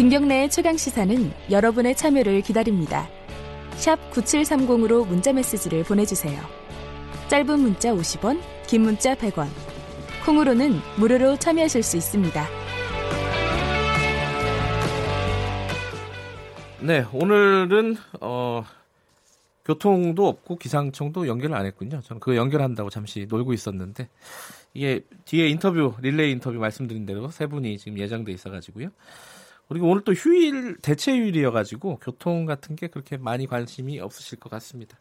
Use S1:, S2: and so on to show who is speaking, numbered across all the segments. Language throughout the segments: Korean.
S1: 김경래의 최강 시사는 여러분의 참여를 기다립니다. 샵 9730으로 문자 메시지를 보내주세요. 짧은 문자 50원, 긴 문자 100원. 콩으로는 무료로 참여하실 수 있습니다.
S2: 네, 오늘은 어, 교통도 없고 기상청도 연결을 안 했군요. 저는 그 연결한다고 잠시 놀고 있었는데 이게 뒤에 인터뷰 릴레이 인터뷰 말씀드린 대로 세 분이 지금 예정돼 있어가지고요. 그리고 오늘 또 휴일 대체 휴일이어가지고 교통 같은 게 그렇게 많이 관심이 없으실 것 같습니다.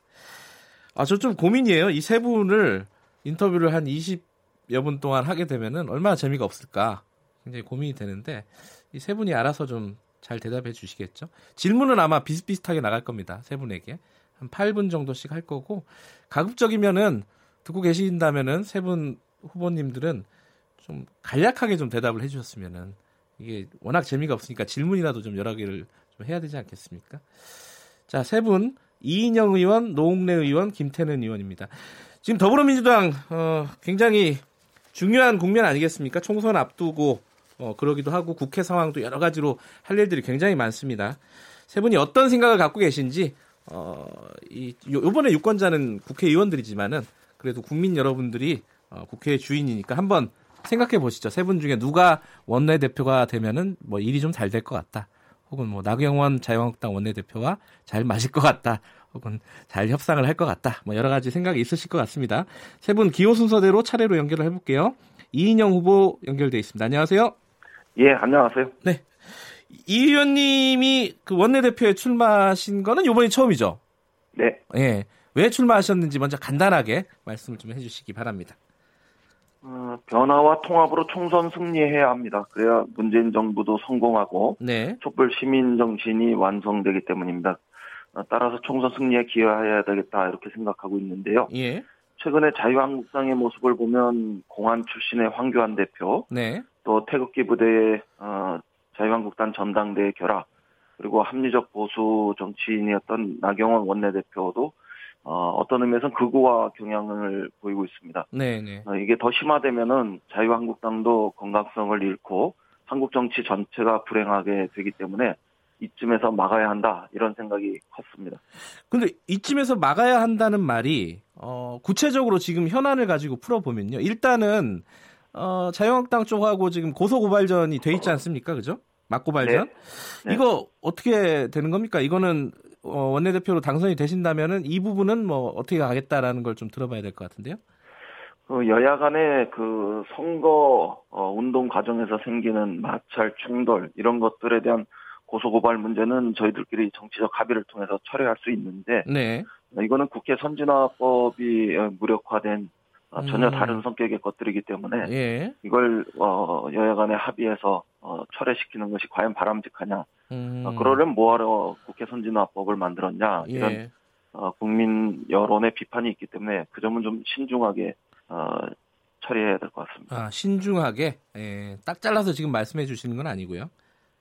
S2: 아, 저 좀 고민이에요. 이 세 분을 인터뷰를 한 20여 분 동안 하게 되면은 얼마나 재미가 없을까 굉장히 고민이 되는데 이 세 분이 알아서 좀 잘 대답해 주시겠죠. 질문은 아마 비슷비슷하게 나갈 겁니다. 세 분에게. 한 8분 정도씩 할 거고 가급적이면은 듣고 계신다면은 세 분 후보님들은 좀 간략하게 좀 대답을 해주셨으면은 이게 워낙 재미가 없으니까 질문이라도 좀 여러 개를 좀 해야 되지 않겠습니까? 자, 세 분 이인영 의원, 노웅래 의원, 김태는 의원입니다. 지금 더불어민주당 어, 굉장히 중요한 국면 아니겠습니까? 총선 앞두고 어, 그러기도 하고 국회 상황도 여러 가지로 할 일들이 굉장히 많습니다. 세 분이 어떤 생각을 갖고 계신지 어, 이 요번에 유권자는 국회의원들이지만은 그래도 국민 여러분들이 어, 국회의 주인이니까 한번 생각해 보시죠. 세 분 중에 누가 원내 대표가 되면은 뭐 일이 좀 잘 될 것 같다. 혹은 뭐 나경원 자유한국당 원내대표와 잘 마실 것 같다. 혹은 잘 협상을 할 것 같다. 뭐 여러 가지 생각이 있으실 것 같습니다. 세 분 기호 순서대로 차례로 연결을 해볼게요. 이인영 후보 연결돼 있습니다. 안녕하세요.
S3: 예, 안녕하세요.
S2: 네. 이 의원님이 그 원내대표에 출마하신 거는 이번이 처음이죠?
S3: 네.
S2: 예. 왜 출마하셨는지 먼저 간단하게 말씀을 좀 해주시기 바랍니다.
S3: 어, 변화와 통합으로 총선 승리해야 합니다. 그래야 문재인 정부도 성공하고
S2: 네.
S3: 촛불 시민 정신이 완성되기 때문입니다. 어, 따라서 총선 승리에 기여해야 되겠다 이렇게 생각하고 있는데요.
S2: 예.
S3: 최근에 자유한국당의 모습을 보면 공안 출신의 황교안 대표,
S2: 네.
S3: 또 태극기 부대의 어, 자유한국당 전당대회 결합, 그리고 합리적 보수 정치인이었던 나경원 원내대표도 어, 어떤 의미에서는 극우화 경향을 보이고 있습니다.
S2: 네, 네.
S3: 어, 이게 더 심화되면은 자유한국당도 건강성을 잃고 한국 정치 전체가 불행하게 되기 때문에 이쯤에서 막아야 한다 이런 생각이 컸습니다.
S2: 근데 이쯤에서 막아야 한다는 말이 어, 구체적으로 지금 현안을 가지고 풀어보면요. 일단은 어, 자유한국당 쪽하고 지금 고소고발전이 돼 있지 않습니까? 그죠? 맞고발전?
S3: 네. 네.
S2: 이거 어떻게 되는 겁니까? 이거는 어, 원내대표로 당선이 되신다면은 이 부분은 뭐 어떻게 가겠다라는 걸 좀 들어봐야 될 것 같은데요.
S3: 그 여야 간의 그 선거 어, 운동 과정에서 생기는 마찰 충돌 이런 것들에 대한 고소고발 문제는 저희들끼리 정치적 합의를 통해서 처리할 수 있는데
S2: 네.
S3: 이거는 국회 선진화법이 어, 무력화된 어, 전혀
S2: 음.
S3: 다른 성격의 것들이기 때문에
S2: 예.
S3: 이걸 어, 여야 간에 합의해서 어, 철회시키는 것이 과연 바람직하냐
S2: 음.
S3: 어, 그러려면 뭐하러 국회 선진화법을 만들었냐 이런
S2: 예.
S3: 어, 국민 여론의 비판이 있기 때문에 그 점은 좀 신중하게 어, 처리해야 될 것 같습니다.
S2: 아, 신중하게 예, 딱 잘라서 지금 말씀해 주시는 건 아니고요.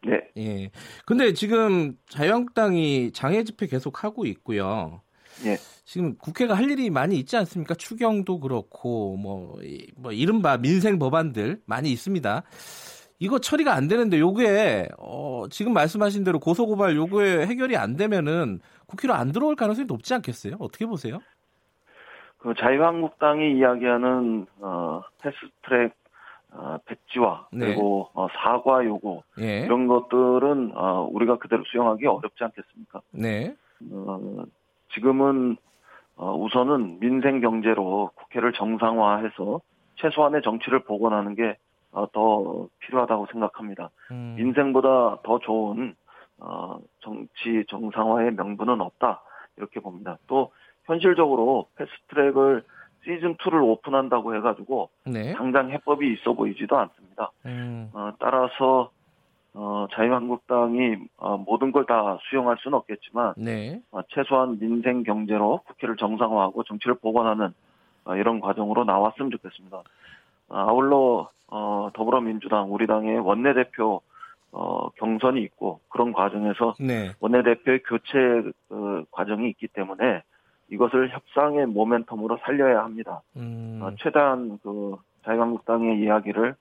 S3: 네,
S2: 예. 근데 지금 자유한국당이 장애 집회 계속 하고 있고요.
S3: 예.
S2: 지금 국회가 할 일이 많이 있지 않습니까? 추경도 그렇고 뭐, 이- 뭐 이른바 민생 법안들 많이 있습니다. 이거 처리가 안 되는데 요게 어, 지금 말씀하신 대로 고소고발 요구에 해결이 안 되면은 국회로 안 들어올 가능성이 높지 않겠어요? 어떻게 보세요?
S3: 그 자유한국당이 이야기하는 어, 패스트트랙 어, 백지화
S2: 네.
S3: 그리고 어, 사과 요구
S2: 예.
S3: 이런 것들은 어, 우리가 그대로 수용하기 어렵지 않겠습니까?
S2: 네.
S3: 어, 지금은 어, 우선은 민생 경제로 국회를 정상화해서 최소한의 정치를 복원하는 게 어, 더 필요하다고 생각합니다.
S2: 음,
S3: 민생보다 더 좋은 어, 정치 정상화의 명분은 없다 이렇게 봅니다. 또 현실적으로 패스트트랙을 시즌 2를 오픈한다고 해가지고
S2: 네.
S3: 당장 해법이 있어 보이지도 않습니다.
S2: 음,
S3: 어, 따라서 어, 자유한국당이 어, 모든 걸 다 수용할 수는 없겠지만
S2: 네.
S3: 어, 최소한 민생 경제로 국회를 정상화하고 정치를 복원하는 어, 이런 과정으로 나왔으면 좋겠습니다. 어, 아울러 어, 더불어민주당 우리 당의 원내대표 어, 경선이 있고 그런 과정에서
S2: 네.
S3: 원내대표의 교체 그 과정이 있기 때문에 이것을 협상의 모멘텀으로 살려야 합니다.
S2: 음,
S3: 어, 최대한 그 자유한국당의 이야기를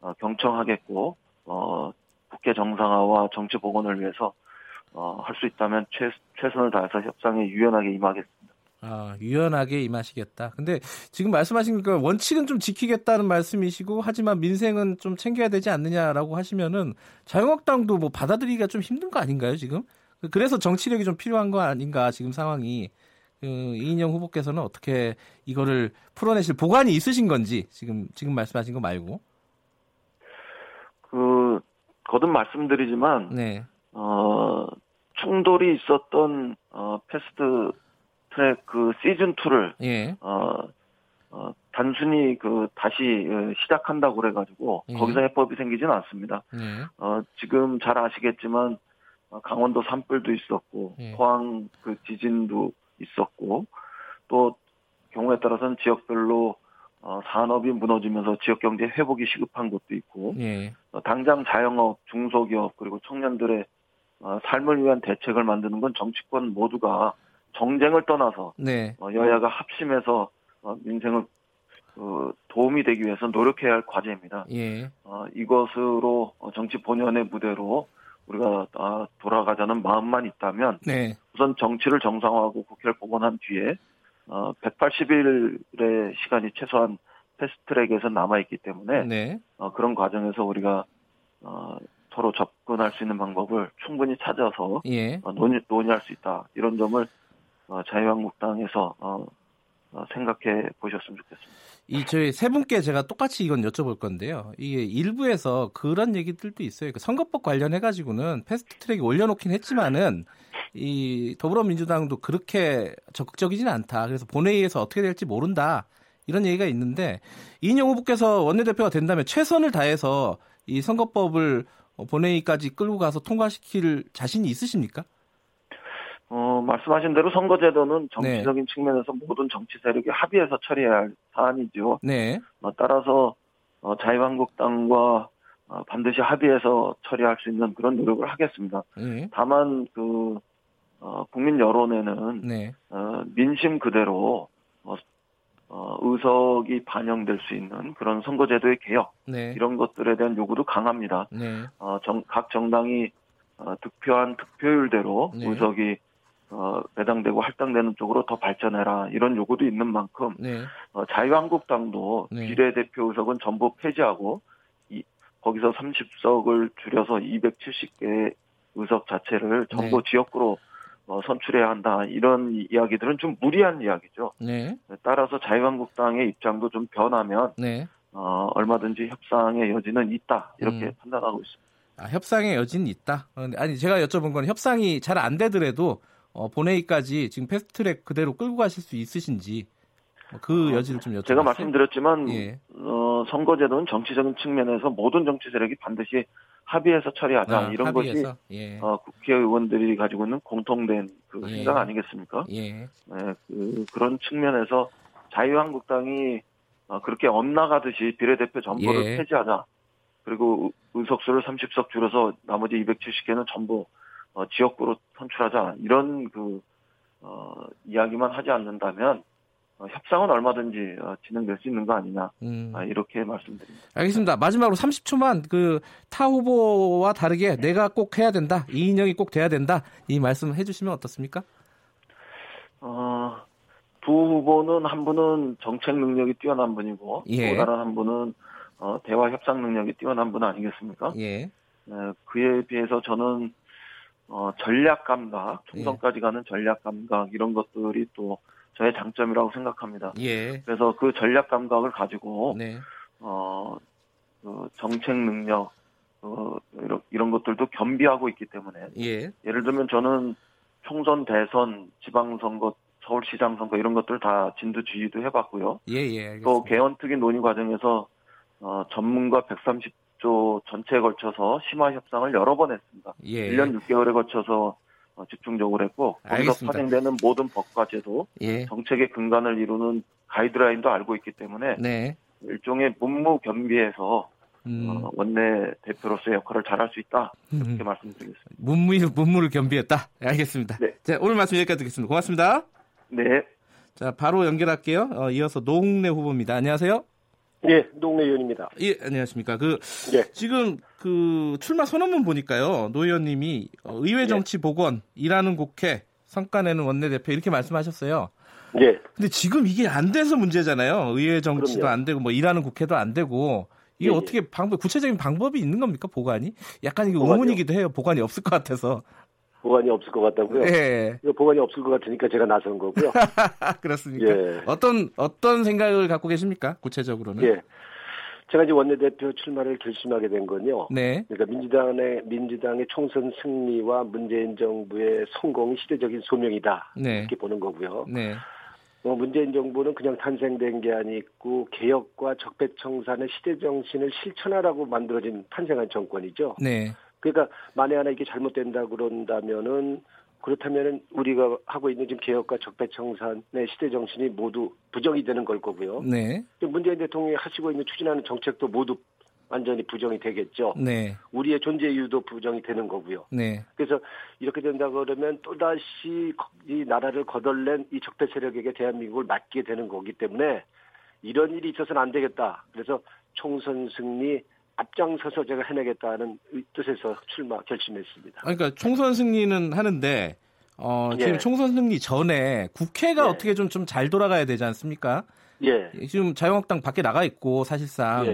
S3: 어, 경청하겠고 어, 국회 정상화와 정치 복원을 위해서 어, 할 수 있다면 최, 최선을 다해서 협상에 유연하게 임하겠습니다.
S2: 아, 유연하게 임하시겠다. 근데 지금 말씀하신 그 원칙은 좀 지키겠다는 말씀이시고 하지만 민생은 좀 챙겨야 되지 않느냐라고 하시면은 자유한국당도 뭐 받아들이기가 좀 힘든 거 아닌가요, 지금? 그래서 정치력이 좀 필요한 거 아닌가 지금 상황이 그 이인영 후보께서는 어떻게 이거를 풀어내실 보관이 있으신 건지 지금 지금 말씀하신 거 말고
S3: 그 거듭 말씀드리지만
S2: 네.
S3: 어 충돌이 있었던 어 패스트 트랙 그 시즌 2를
S2: 예.
S3: 어, 어 단순히 그 다시 어, 시작한다고 그래가지고
S2: 예.
S3: 거기서 해법이 생기지는 않습니다.
S2: 네.
S3: 어 지금 잘 아시겠지만 어, 강원도 산불도 있었고
S2: 예.
S3: 포항 그 지진도 있었고 또 경우에 따라서는 지역별로 어, 산업이 무너지면서 지역 경제 회복이 시급한 곳도 있고
S2: 예.
S3: 어, 당장 자영업, 중소기업 그리고 청년들의 어, 삶을 위한 대책을 만드는 건 정치권 모두가 정쟁을 떠나서
S2: 네.
S3: 어, 여야가 합심해서 어, 민생을 어, 도움이 되기 위해서 노력해야 할 과제입니다.
S2: 예.
S3: 어, 이것으로 어, 정치 본연의 무대로 우리가 아, 돌아가자는 마음만 있다면
S2: 네.
S3: 우선 정치를 정상화하고 국회를 복원한 뒤에 어, 180일의 시간이 최소한 패스트트랙에서 남아 있기 때문에
S2: 네.
S3: 어, 그런 과정에서 우리가 어, 서로 접근할 수 있는 방법을 충분히 찾아서
S2: 예.
S3: 어, 논의, 논의할 수 있다 이런 점을 어, 자유한국당에서 어, 어, 생각해 보셨으면 좋겠습니다.
S2: 이 저희 세 분께 제가 똑같이 이건 여쭤볼 건데요. 이게 일부에서 그런 얘기들도 있어요. 그 선거법 관련해 가지고는 패스트 트랙에 올려놓긴 했지만은 이 더불어민주당도 그렇게 적극적이지는 않다. 그래서 본회의에서 어떻게 될지 모른다. 이런 얘기가 있는데 이인영 후보께서 원내대표가 된다면 최선을 다해서 이 선거법을 본회의까지 끌고 가서 통과시킬 자신이 있으십니까?
S3: 어, 말씀하신 대로 선거제도는
S2: 네.
S3: 정치적인 측면에서 모든 정치 세력이 합의해서 처리해야 할 사안이죠.
S2: 네.
S3: 어, 따라서 어, 자유한국당과 어, 반드시 합의해서 처리할 수 있는 그런 노력을 하겠습니다.
S2: 네.
S3: 다만 그 어, 국민 여론에는
S2: 네.
S3: 어, 민심 그대로 어, 어, 의석이 반영될 수 있는 그런 선거제도의 개혁
S2: 네.
S3: 이런 것들에 대한 요구도 강합니다.
S2: 네.
S3: 어, 정, 각 정당이 어, 득표한 득표율대로
S2: 네.
S3: 의석이 어, 배당되고 할당되는 쪽으로 더 발전해라 이런 요구도 있는 만큼
S2: 네.
S3: 어, 자유한국당도
S2: 네.
S3: 비례대표 의석은 전부 폐지하고 이, 거기서 30석을 줄여서 270개 의석 자체를 전부
S2: 네.
S3: 지역구로 어, 선출해야 한다 이런 이- 이야기들은 좀 무리한 이야기죠.
S2: 네.
S3: 따라서 자유한국당의 입장도 좀 변하면
S2: 네.
S3: 어, 얼마든지 협상의 여지는 있다 이렇게
S2: 음.
S3: 판단하고 있습니다.
S2: 아, 협상의 여지는 있다. 어, 아니 제가 여쭤본 건 협상이 잘 안 되더라도 어, 본회의까지 지금 패스트트랙 그대로 끌고 가실 수 있으신지 어, 그
S3: 어,
S2: 여지를 좀 여쭤봤어요.
S3: 제가 말씀드렸지만
S2: 예.
S3: 어, 선거제도는 정치적인 측면에서 모든 정치 세력이 반드시 합의해서 처리하자
S2: 아,
S3: 이런
S2: 합의해서? 예.
S3: 것이 어, 국회의원들이 가지고 있는 공통된 그
S2: 예.
S3: 생각 아니겠습니까?
S2: 예.
S3: 네, 그, 그런 측면에서 자유한국당이 어, 그렇게 엇나가듯이 비례대표 전부를
S2: 예.
S3: 폐지하자. 그리고 의- 의석수를 30석 줄여서 나머지 270개는 전부 어, 지역구로 선출하자. 이런 그 어, 이야기만 하지 않는다면 어, 협상은 얼마든지 어, 진행될 수 있는 거 아니냐.
S2: 음.
S3: 아, 이렇게 말씀드립니다.
S2: 알겠습니다. 마지막으로 30초만 그 타 후보와 다르게 내가 꼭 해야 된다. 이인영이 꼭 돼야 된다. 이 말씀 해주시면 어떻습니까?
S3: 어, 두 후보는 한 분은 정책 능력이 뛰어난 분이고
S2: 예.
S3: 또 다른 한 분은 어, 대화 협상 능력이 뛰어난 분 아니겠습니까?
S2: 예.
S3: 네, 그에 비해서 저는 어, 전략 감각, 총선까지 가는 전략 감각 이런 것들이 또 저의 장점이라고 생각합니다.
S2: 예.
S3: 그래서 그 전략 감각을 가지고
S2: 네.
S3: 어, 그 정책 능력 어, 이런, 이런 것들도 겸비하고 있기 때문에
S2: 예.
S3: 예를 들면 저는 총선, 대선, 지방선거, 서울시장 선거 이런 것들 다 진두 지휘도 해봤고요.
S2: 예. 예. 알겠습니다.
S3: 또 개헌특위 논의 과정에서 어, 전문가 130조 전체에 걸쳐서 심화 협상을 여러 번 했습니다.
S2: 예.
S3: 1년 6개월에 거쳐서 어, 집중적으로 했고 거기서. 파생되는 모든 법과 제도,
S2: 예.
S3: 정책의 근간을 이루는 가이드라인도 알고 있기 때문에
S2: 네.
S3: 일종의 문무겸비해서
S2: 음.
S3: 어, 원내 대표로서의 역할을 잘할 수 있다
S2: 음.
S3: 이렇게 말씀드리겠습니다.
S2: 문무, 문무를 겸비했다. 알겠습니다.
S3: 네.
S2: 자, 오늘 말씀 여기까지 듣겠습니다. 고맙습니다.
S3: 네,
S2: 자, 바로 연결할게요. 어, 이어서 노웅래 후보입니다. 안녕하세요.
S4: 예, 동네 의원입니다.
S2: 예, 안녕하십니까. 그
S4: 예.
S2: 지금 그 출마 선언문 보니까요. 노 의원님이 어, 의회 정치 복원, 일하는 국회, 성과 내는 원내대표 이렇게 말씀하셨어요.
S4: 예.
S2: 근데 지금 이게 안 돼서 문제잖아요. 의회 정치도
S4: 그럼요.
S2: 안 되고 뭐 일하는 국회도 안 되고 이게
S4: 예, 예.
S2: 어떻게 방법 구체적인 방법이 있는 겁니까 보관이? 약간 이게? 의문이기도 해요. 보관이 없을 것 같아서.
S4: 보관이 없을 것 같다고요?
S2: 예.
S4: 이거 보관이 없을 것 같으니까 제가 나선 거고요.
S2: 그렇습니까?
S4: 예.
S2: 어떤 어떤 생각을 갖고 계십니까? 구체적으로는?
S4: 예. 제가 이제 원내대표 출마를 결심하게 된 건요.
S2: 네.
S4: 그러니까 민주당의 민주당의 총선 승리와 문재인 정부의 성공이 시대적인 소명이다
S2: 네.
S4: 이렇게 보는 거고요.
S2: 네.
S4: 뭐 문재인 정부는 그냥 탄생된 게 아니고 개혁과 적폐청산의 시대 정신을 실천하라고 만들어진 탄생한 정권이죠.
S2: 네.
S4: 그러니까 만에 하나 이게 잘못된다 그런다면은 그렇다면은 우리가 하고 있는 지금 개혁과 적폐청산의 시대 정신이 모두 부정이 되는 걸 거고요.
S2: 네.
S4: 문재인 대통령이 하시고 있는 추진하는 정책도 모두 완전히 부정이 되겠죠.
S2: 네.
S4: 우리의 존재 이유도 부정이 되는 거고요.
S2: 네.
S4: 그래서 이렇게 된다 그러면 또 다시 이 나라를 거덜낸 이 적폐 세력에게 대한민국을 맡게 되는 거기 때문에 이런 일이 있어서는 안 되겠다. 그래서 총선 승리 앞장서서 제가 해내겠다는 의- 뜻에서 출마 결심했습니다.
S2: 아, 그러니까 총선 승리는 하는데 어, 지금
S4: 예.
S2: 총선 승리 전에 국회가
S4: 예.
S2: 어떻게 좀 좀 잘 돌아가야 되지 않습니까?
S4: 예.
S2: 지금 자유한국당 밖에 나가 있고 사실상
S4: 예.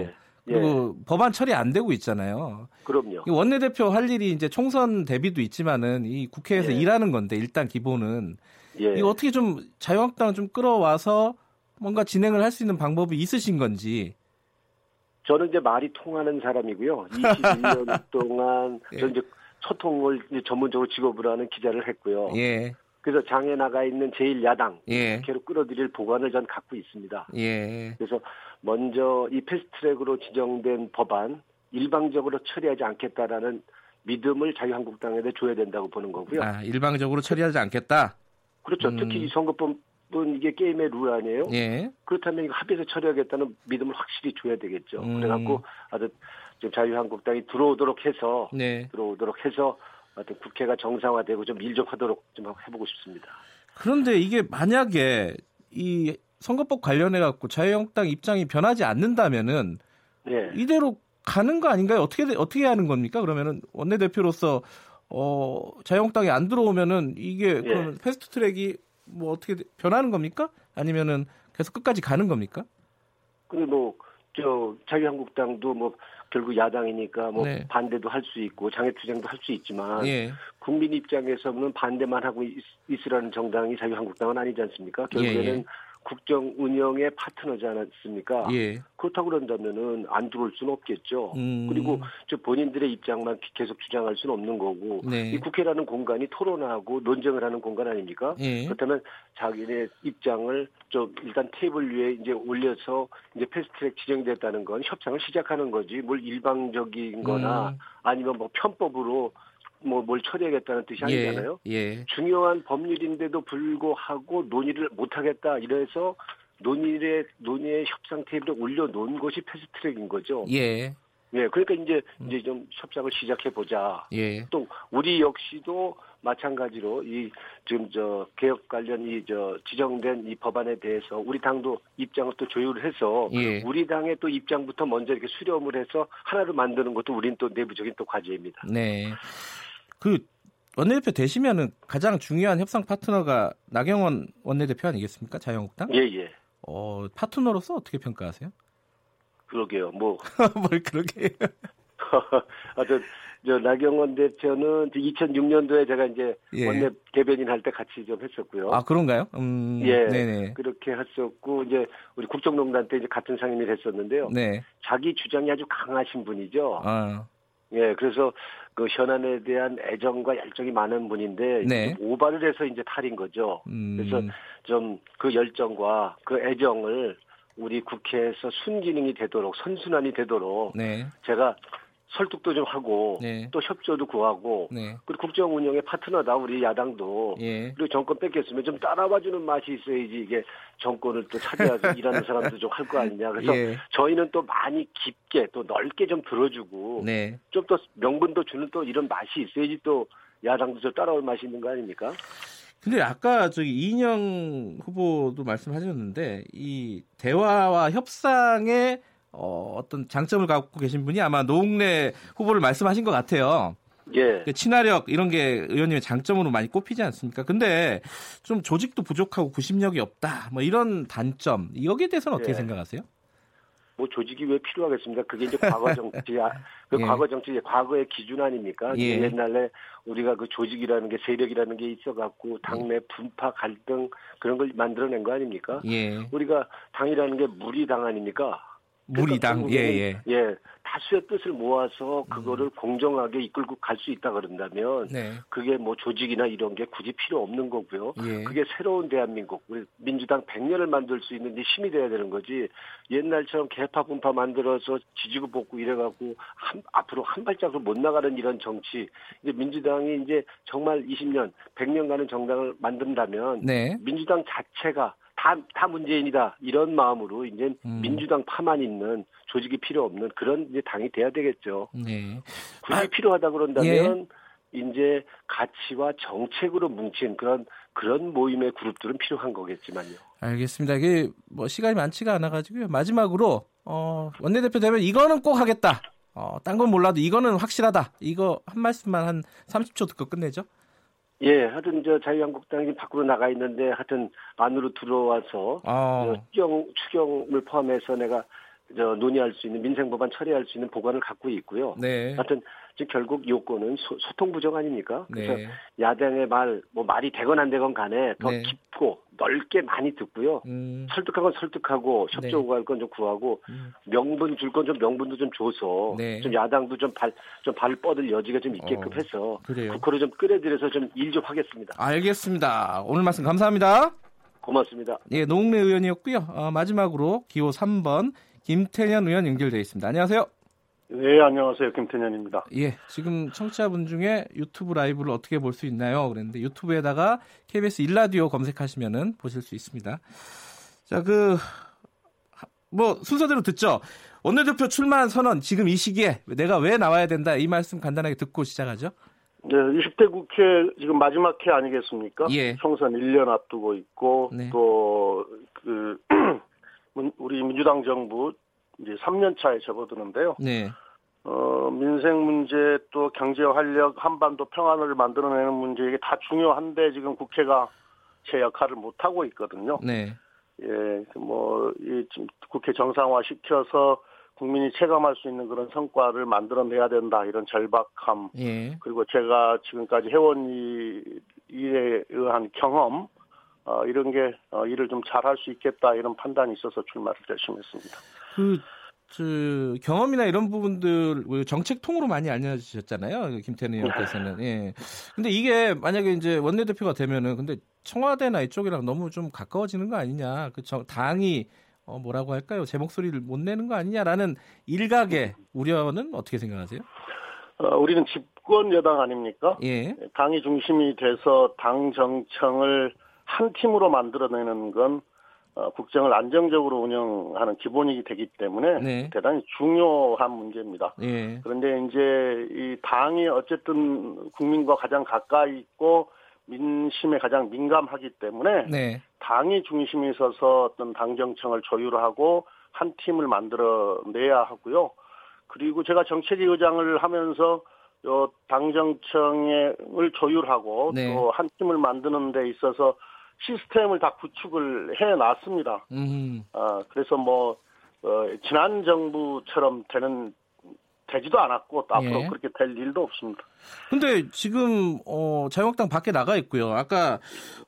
S4: 예.
S2: 그리고 법안 처리 안 되고 있잖아요.
S4: 그럼요.
S2: 이 원내대표 할 일이 이제 총선 대비도 있지만은 이 국회에서
S4: 예.
S2: 일하는 건데 일단 기본은
S4: 예.
S2: 이거 어떻게 좀 자유한국당을 좀 끌어와서 뭔가 진행을 할 수 있는 방법이 있으신 건지.
S4: 저는 이제 말이 통하는 사람이고요. 21년 동안
S2: 예.
S4: 저 이제 소통을 이제 전문적으로 직업으로 하는 기자를 했고요.
S2: 예.
S4: 그래서 장에 나가 있는 제일 야당
S2: 예.
S4: 국회로 끌어들일 보관을 전 갖고 있습니다.
S2: 예.
S4: 그래서 먼저 이 패스트트랙으로 지정된 법안 일방적으로 처리하지 않겠다라는 믿음을 자유한국당에게 줘야 된다고 보는 거고요.
S2: 아, 일방적으로 처리하지 않겠다.
S4: 그렇죠.
S2: 음.
S4: 특히 이 선거법 은 이게 게임의 룰 아니에요?
S2: 예.
S4: 그렇다면 이거 합의해서 처리하겠다는 믿음을 확실히 줘야 되겠죠.
S2: 음.
S4: 그래갖고 아주 좀 자유한국당이 들어오도록 해서
S2: 네.
S4: 들어오도록 해서 하여튼 국회가 정상화되고 좀일좀 하도록 좀 해보고 싶습니다.
S2: 그런데 이게 만약에 이 선거법 관련해 갖고 자유한국당 입장이 변하지 않는다면은
S4: 예.
S2: 이대로 가는 거 아닌가요? 어떻게 어떻게 하는 겁니까? 그러면은 원내 대표로서 어 자유한국당이 안 들어오면은 이게 그러면 패스트 트랙이 뭐 어떻게 돼- 변하는 겁니까? 아니면은 계속 끝까지 가는 겁니까?
S4: 그리고 뭐저 자유한국당도 뭐 결국 야당이니까 뭐
S2: 네.
S4: 반대도 할 수 있고 장애투쟁도 할 수 있지만
S2: 예.
S4: 국민 입장에서는 반대만 하고 있, 있으라는 정당이 자유한국당은 아니지 않습니까? 결국에는
S2: 예, 예.
S4: 국정 운영의 파트너지 않습니까?
S2: 예.
S4: 그렇다고 그런다면은 안 들어올 수는 없겠죠.
S2: 음.
S4: 그리고 저 본인들의 입장만 기- 계속 주장할 수는 없는 거고
S2: 네.
S4: 이 국회라는 공간이 토론하고 논쟁을 하는 공간 아닙니까?
S2: 예.
S4: 그렇다면 자기네 입장을 좀 일단 테이블 위에 이제 올려서 이제 패스트트랙 지정됐다는 건 협상을 시작하는 거지 뭘 일방적인 거나
S2: 음.
S4: 아니면 뭐 편법으로 뭐 뭘 처리하겠다는 뜻이
S2: 예.
S4: 아니잖아요.
S2: 예.
S4: 중요한 법률인데도 불구하고 논의를 못 하겠다 이래서 논의의 논의의 협상 테이블에 올려놓은 것이 패스트트랙인 거죠.
S2: 예.
S4: 예, 그러니까 이제 이제 좀 협상을 시작해 보자.
S2: 예.
S4: 또 우리 역시도 마찬가지로 이 지금 저 개혁 관련 이 저 지정된 이 법안에 대해서 우리 당도 입장을 또 조율을 해서
S2: 예.
S4: 우리 당의 또 입장부터 먼저 이렇게 수렴을 해서 하나를 만드는 것도 우린 또 내부적인 또 과제입니다.
S2: 네. 그 원내대표 되시면은 가장 중요한 협상 파트너가 나경원 원내대표 아니겠습니까? 자유한국당?
S4: 예, 예.
S2: 어, 파트너로서 어떻게 평가하세요?
S4: 그러게요. 뭐
S2: 뭘 그렇게 해요?
S4: 하여튼 저 나경원 대표는 2006년도에 제가 이제
S2: 예.
S4: 원내 대변인 할 때 같이 좀 했었고요.
S2: 아, 그런가요? 음.
S4: 예.
S2: 네네.
S4: 그렇게 했었고 이제 우리 국정농단 때 이제 같은 상임위를 했었는데요.
S2: 네.
S4: 자기 주장이 아주 강하신 분이죠.
S2: 아,
S4: 예, 그래서 그 현안에 대한 애정과 열정이 많은 분인데
S2: 네.
S4: 오바를 해서 이제 탈인 거죠.
S2: 음.
S4: 그래서 좀 그 열정과 그 애정을 우리 국회에서 순기능이 되도록 선순환이 되도록
S2: 네.
S4: 제가 설득도 좀 하고
S2: 네.
S4: 또 협조도 구하고
S2: 네.
S4: 그리고 국정 운영의 파트너다 우리 야당도
S2: 예.
S4: 그리고 정권 뺏겼으면 좀 따라와주는 맛이 있어야지 이게 정권을 또 차지하고 일하는 사람도 좀 할 거 아니냐 그래서
S2: 예.
S4: 저희는 또 많이 깊게 또 넓게 좀 들어주고
S2: 네.
S4: 좀더 명분도 주는 또 이런 맛이 있어야지 또 야당도 좀 따라올 맛이 있는 거 아닙니까?
S2: 근데 아까 저기 이인영 후보도 말씀하셨는데 이 대화와 협상의 어, 어떤 장점을 갖고 계신 분이 아마 노웅래 후보를 말씀하신 것 같아요.
S4: 예.
S2: 그 친화력 이런 게 의원님의 장점으로 많이 꼽히지 않습니까? 근데 좀 조직도 부족하고 구심력이 없다. 뭐 이런 단점 여기에 대해서는 어떻게
S4: 예.
S2: 생각하세요?
S4: 뭐 조직이 왜 필요하겠습니까? 그게 이제 과거 정치, 아, 그
S2: 예.
S4: 과거 정치, 과거의 기준 아닙니까?
S2: 예.
S4: 옛날에 우리가 그 조직이라는 게 세력이라는 게 있어갖고 당내 분파 갈등 그런 걸 만들어낸 거 아닙니까?
S2: 예.
S4: 우리가 당이라는 게 무리당 아닙니까?
S2: 무리당. 예, 예.
S4: 예. 다수의 뜻을 모아서 그거를 공정하게 이끌고 갈 수 있다 그런다면
S2: 네.
S4: 그게 뭐 조직이나 이런 게 굳이 필요 없는 거고요.
S2: 예.
S4: 그게 새로운 대한민국, 우리 민주당 100년을 만들 수 있는 힘이 돼야 되는 거지. 옛날처럼 개파 분파 만들어서 지지고 볶고 이래갖고 한, 앞으로 한 발짝도 못 나가는 이런 정치. 이제 민주당이 이제 정말 20년, 100년간의 정당을 만든다면
S2: 네.
S4: 민주당 자체가 다, 다 문재인이다. 이런 마음으로 이제
S2: 음.
S4: 민주당 파만 있는 조직이 필요 없는 그런 이제 당이 돼야 되겠죠.
S2: 네.
S4: 굳이
S2: 아,
S4: 필요하다 그런다면 이제 가치와 정책으로 뭉친 그런 그런 모임의 그룹들은 필요한 거겠지만요.
S2: 알겠습니다. 이게 뭐 시간이 많지가 않아 가지고요. 마지막으로 어, 원내대표 되면 이거는 꼭 하겠다. 어, 딴 건 몰라도 이거는 확실하다. 이거 한 말씀만 한 30초 듣고 끝내죠.
S4: 예, 하여튼 저 자유한국당이 밖으로 나가 있는데 하여튼 안으로 들어와서
S2: 어.
S4: 저 추경 추경을 포함해서 내가 저 논의할 수 있는 민생 법안 처리할 수 있는 보관을 갖고 있고요.
S2: 네.
S4: 하여튼 지금 결국 요건은 소, 통 부정 아닙니까? 그래서
S2: 네.
S4: 야당의 말 뭐 말이 되건 안 되건 간에 더
S2: 네.
S4: 깊고 넓게 많이 듣고요.
S2: 음.
S4: 설득한 건 설득하고 협조
S2: 네.
S4: 구할 건좀 구하고
S2: 음.
S4: 명분 줄 건 좀 명분도 좀 줘서
S2: 네.
S4: 좀 야당도 좀 발 좀발 뻗을 여지가 좀 있게끔
S2: 어,
S4: 해서
S2: 그래요.
S4: 국회로 좀 끌어들여서 좀 일 좀 하겠습니다.
S2: 알겠습니다. 오늘 말씀 감사합니다.
S4: 고맙습니다.
S2: 예, 노웅래 의원이었고요. 어, 마지막으로 기호 3번 김태년 의원 연결되어 있습니다. 안녕하세요.
S5: 네, 안녕하세요. 김태년입니다.
S2: 예, 지금 청취자분 중에 유튜브 라이브를 어떻게 볼 수 있나요? 그랬는데 유튜브에다가 KBS 일라디오 검색하시면은 보실 수 있습니다. 자, 그, 하- 뭐, 순서대로 듣죠? 원내대표 출마한 선언, 지금 이 시기에 내가 왜 나와야 된다, 이 말씀 간단하게 듣고 시작하죠?
S5: 네, 20대 국회 지금 마지막 해 아니겠습니까?
S2: 예.
S5: 총선 1년 앞두고 있고
S2: 네.
S5: 또 그 우리 민주당 정부 이제 3년 차에 접어드는데요.
S2: 네.
S5: 어, 민생 문제 또 경제 활력 한반도 평안을 만들어내는 문제 이게 다 중요한데 지금 국회가 제 역할을 못 하고 있거든요.
S2: 네.
S5: 예, 뭐, 이, 지금 국회 정상화 시켜서 국민이 체감할 수 있는 그런 성과를 만들어내야 된다, 이런 절박함.
S2: 예.
S5: 그리고 제가 지금까지 해온 이 일에 의한 경험, 어, 이런 게, 어, 일을 좀 잘할 수 있겠다, 이런 판단이 있어서 출마를 결심했습니다.
S2: 그, 저, 경험이나 이런 부분들, 그 정책 통으로 많이 알려주셨잖아요. 김태는 의원께서는. 예. 근데 이게 만약에 이제 원내대표가 되면은, 근데 청와대나 이쪽이랑 너무 좀 가까워지는 거 아니냐. 그 정, 당이, 어, 뭐라고 할까요? 제 목소리를 못 내는 거 아니냐라는 일각의 우려는 어떻게 생각하세요?
S5: 어, 우리는 집권 여당 아닙니까?
S2: 예.
S5: 당이 중심이 돼서 당 정청을 한 팀으로 만들어내는 건 어, 국정을 안정적으로 운영하는 기본이 되기 때문에
S2: 네.
S5: 대단히 중요한 문제입니다.
S2: 예.
S5: 그런데 이제 이 당이 어쨌든 국민과 가장 가까이 있고 민심에 가장 민감하기 때문에
S2: 네.
S5: 당이 중심이 서서 어떤 당 정청을 조율하고 한 팀을 만들어내야 하고요. 그리고 제가 정책위 의장을 하면서 요 당 정청을 조율하고
S2: 네.
S5: 또한 팀을 만드는 데 있어서 시스템을 다 구축을 해놨습니다.
S2: 음.
S5: 아, 그래서 뭐, 어, 지난 정부처럼 되는, 되지도 않았고, 또 앞으로
S2: 예.
S5: 그렇게 될 일도 없습니다.
S2: 근데 지금 어 자유한국당 밖에 나가 있고요. 아까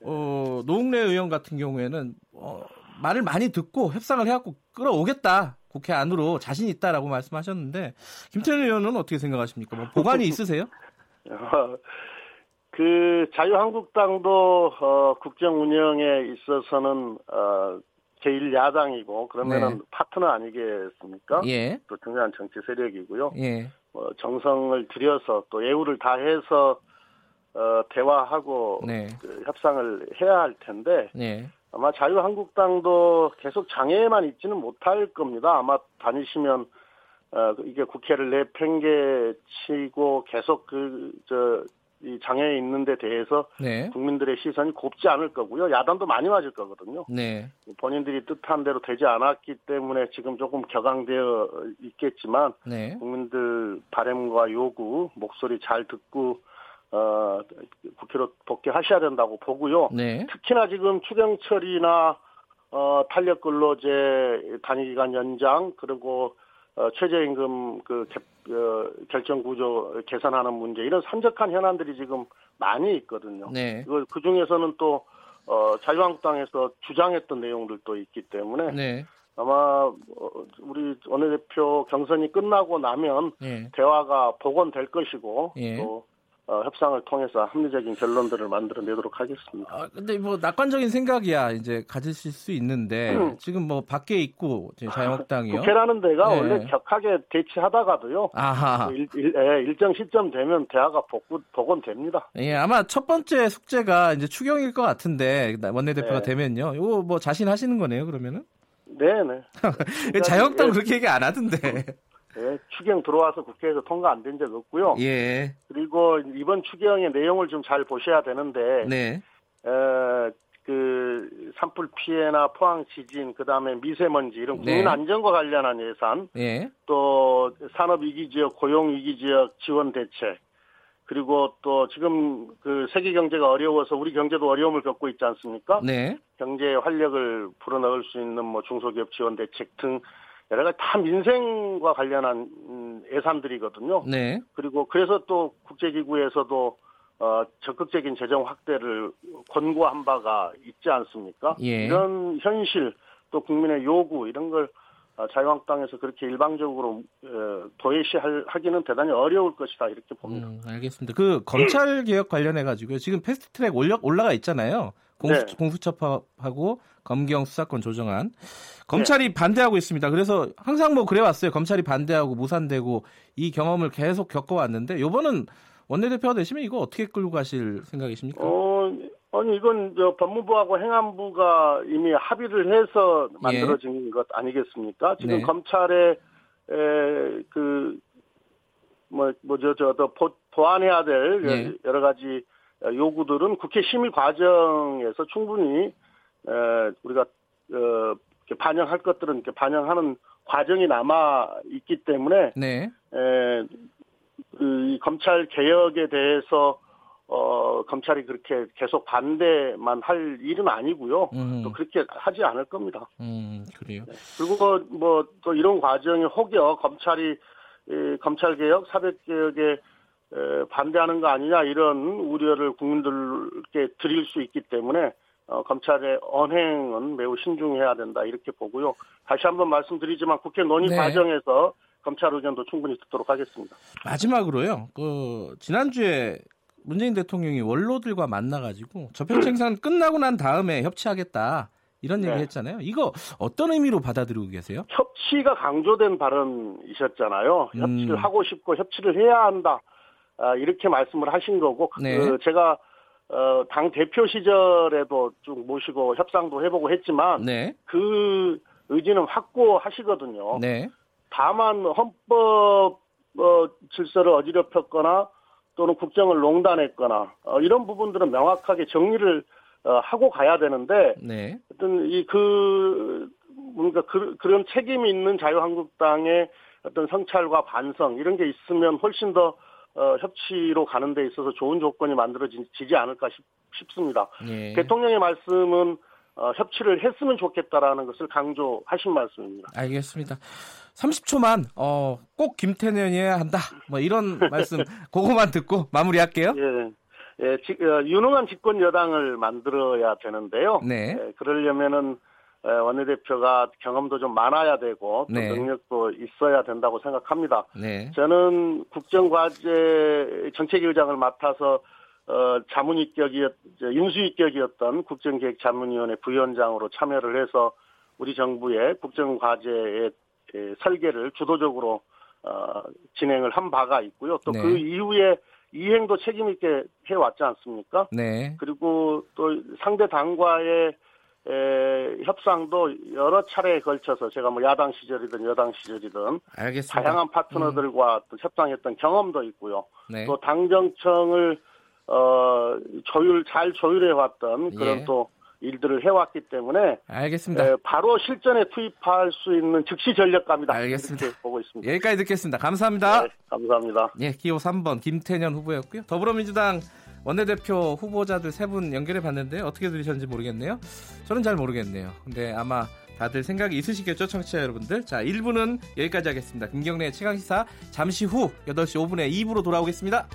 S2: 어 노웅래 의원 같은 경우에는 어 말을 많이 듣고 협상을 해갖고 끌어오겠다 국회 안으로 자신 있다라고 말씀하셨는데 김태현 의원은 어떻게 생각하십니까? 뭐 보관이 있으세요?
S5: 어, 그, 자유한국당도, 어, 국정 운영에 있어서는, 어, 제1야당이고, 그러면은
S2: 네.
S5: 파트너 아니겠습니까?
S2: 예,
S5: 또 중요한 정치 세력이고요.
S2: 예,
S5: 어, 정성을 들여서 또 예우를 다해서, 어, 대화하고,
S2: 네,
S5: 그 협상을 해야 할 텐데,
S2: 네,
S5: 아마 자유한국당도 계속 장애에만 있지는 못할 겁니다. 아마 다니시면 어, 이게 국회를 내팽개치고 계속 그 저 이 장애에 있는 데 대해서
S2: 네.
S5: 국민들의 시선이 곱지 않을 거고요. 야단도 많이 맞을 거거든요.
S2: 네.
S5: 본인들이 뜻한 대로 되지 않았기 때문에 지금 조금 격앙되어 있겠지만
S2: 네.
S5: 국민들 바램과 요구 목소리 잘 듣고 어 국회로 복귀하셔야 된다고 보고요.
S2: 네.
S5: 특히나 지금 추경처리나 어 탄력 근로제 단위 기간 연장 그리고 어 최저임금 그 개, 어, 결정 구조 개선하는 문제 이런 산적한 현안들이 지금 많이 있거든요.
S2: 네.
S5: 이거 그 중에서는 또 어, 자유한국당에서 주장했던 내용들도 있기 때문에
S2: 네.
S5: 아마 어, 우리 원내대표 경선이 끝나고 나면
S2: 예.
S5: 대화가 복원될 것이고
S2: 예.
S5: 또 어, 협상을 통해서 합리적인 결론들을 만들어내도록 하겠습니다.
S2: 아, 근데 뭐 낙관적인 생각이야 이제 가지실 수 있는데 지금 뭐 밖에 있고 이제 자유한국당이요.
S5: 국회라는 데가
S2: 네.
S5: 원래 격하게 대치하다가도요.
S2: 아하.
S5: 일, 일, 예, 일정 시점 되면 대화가 복구, 복원됩니다.
S2: 예, 아마 첫 번째 숙제가 이제 추경일 것 같은데 원내대표가
S5: 네.
S2: 되면요. 이거 뭐 자신하시는 거네요, 그러면은?
S5: 네네.
S2: 자유한국당
S5: 예,
S2: 그렇게 얘기 안 하던데.
S5: 예, 추경 들어와서 국회에서 통과 안 된 적 없고요.
S2: 예.
S5: 그리고 이번 추경의 내용을 좀 잘 보셔야 되는데
S2: 네.
S5: 에, 그 산불 피해나 포항 지진 그 다음에 미세먼지 이런 국민
S2: 네.
S5: 안전과 관련한 예산
S2: 예.
S5: 또 산업 위기 지역 고용 위기 지역 지원 대책 그리고 또 지금 그 세계 경제가 어려워서 우리 경제도 어려움을 겪고 있지 않습니까?
S2: 네.
S5: 경제에 활력을 불어넣을 수 있는 뭐 중소기업 지원 대책 등 여러 가지 다 민생과 관련한 음, 예산들이거든요.
S2: 네.
S5: 그리고 그래서 또 국제기구에서도 어, 적극적인 재정 확대를 권고한 바가 있지 않습니까?
S2: 예.
S5: 이런 현실 또 국민의 요구 이런 걸 어, 자유한국당에서 그렇게 일방적으로 어, 도외시하기는 대단히 어려울 것이다 이렇게 봅니다.
S2: 음, 알겠습니다. 그 검찰 개혁 관련해 가지고요. 지금 패스트트랙 올라 올라가 있잖아요. 공수,
S5: 네.
S2: 공수처법하고 검경 수사권 조정안. 검찰이 반대하고 있습니다. 그래서 항상 뭐 그래 왔어요. 검찰이 반대하고 무산되고 이 경험을 계속 겪어 왔는데 요번은 원내대표가 되시면 이거 어떻게 끌고 가실 생각이십니까?
S5: 어, 아니 이건 저 법무부하고 행안부가 이미 합의를 해서 만들어진 것 아니겠습니까? 지금
S2: 예. 네.
S5: 검찰의 그, 에그 뭐 뭐 저 저더 보완해야 될
S2: 예.
S5: 여러 가지 요구들은 국회 심의 과정에서 충분히 에, 우리가 어, 반영할 것들은 이렇게 반영하는 과정이 남아 있기 때문에
S2: 네.
S5: 에, 그, 이 검찰 개혁에 대해서 어, 검찰이 그렇게 계속 반대만 할 일은 아니고요.
S2: 음.
S5: 또 그렇게 하지 않을 겁니다.
S2: 음, 그래요.
S5: 그리고 뭐 또 이런 과정이 혹여 검찰이 이 검찰 개혁, 사법 개혁에 에, 반대하는 거 아니냐 이런 우려를 국민들께 드릴 수 있기 때문에 어, 검찰의 언행은 매우 신중해야 된다 이렇게 보고요. 다시 한번 말씀드리지만 국회 논의
S2: 네.
S5: 과정에서 검찰 의견도 충분히 듣도록 하겠습니다.
S2: 마지막으로요. 그 지난주에 문재인 대통령이 원로들과 만나가지고 저편생산 끝나고 난 다음에 협치하겠다 이런
S5: 네.
S2: 얘기 했잖아요. 이거 어떤 의미로 받아들이고 계세요?
S5: 협치가 강조된 발언이셨잖아요.
S2: 음.
S5: 협치를 하고 싶고 협치를 해야 한다. 아, 이렇게 말씀을 하신 거고
S2: 네.
S5: 그 제가 어, 당 대표 시절에도 쭉 모시고 협상도 해보고 했지만
S2: 네,
S5: 그 의지는 확고하시거든요.
S2: 네,
S5: 다만 헌법 어, 질서를 어지럽혔거나 또는 국정을 농단했거나 어, 이런 부분들은 명확하게 정리를 어, 하고 가야 되는데
S2: 네,
S5: 어떤 이그 뭔가 그, 그런 책임이 있는 자유한국당의 어떤 성찰과 반성 이런 게 있으면 훨씬 더 어, 협치로 가는 데 있어서 좋은 조건이 만들어지지 않을까 싶, 습니다
S2: 예.
S5: 대통령의 말씀은 어, 협치를 했으면 좋겠다라는 것을 강조하신 말씀입니다.
S2: 알겠습니다. 30초만 어, 꼭 김태년이어야 한다. 뭐 이런 말씀 그거만 듣고 마무리할게요.
S5: 예, 예, 지- 어, 유능한 집권 여당을 만들어야 되는데요.
S2: 네.
S5: 예, 그러려면은 에, 원내대표가 경험도 좀 많아야 되고 또
S2: 네.
S5: 능력도 있어야 된다고 생각합니다.
S2: 네,
S5: 저는 국정과제 정책위의장을 맡아서 어, 자문위격이었, 저, 인수위격이었던 국정기획자문위원회 부위원장으로 참여를 해서 우리 정부의 국정과제의 에, 설계를 주도적으로 어, 진행을 한 바가 있고요. 또
S2: 네.
S5: 그 이후에 이행도 책임 있게 해왔지 않습니까?
S2: 네,
S5: 그리고 또 상대 당과의 에, 협상도 여러 차례에 걸쳐서 제가 뭐 야당 시절이든 여당 시절이든
S2: 알겠습니다.
S5: 다양한 파트너들과 또 협상했던 경험도 있고요.
S2: 네,
S5: 또 당정청을 어, 조율 잘 조율해 왔던 그런
S2: 예.
S5: 또 일들을 해왔기 때문에
S2: 알겠습니다.
S5: 에, 바로 실전에 투입할 수 있는 즉시 전력감이다.
S2: 알겠습니다.
S5: 보고 있습니다.
S2: 여기까지 듣겠습니다. 감사합니다.
S5: 네, 감사합니다.
S2: 예, 기호 3번 김태년 후보였고요. 더불어민주당 원내대표 후보자들 세 분 연결해 봤는데 어떻게 들으셨는지 모르겠네요. 저는 잘 모르겠네요. 근데 아마 다들 생각이 있으시겠죠, 청취자 여러분들. 자, 1부는 여기까지 하겠습니다. 김경래의 최강시사 잠시 후 8시 5분에 2부로 돌아오겠습니다.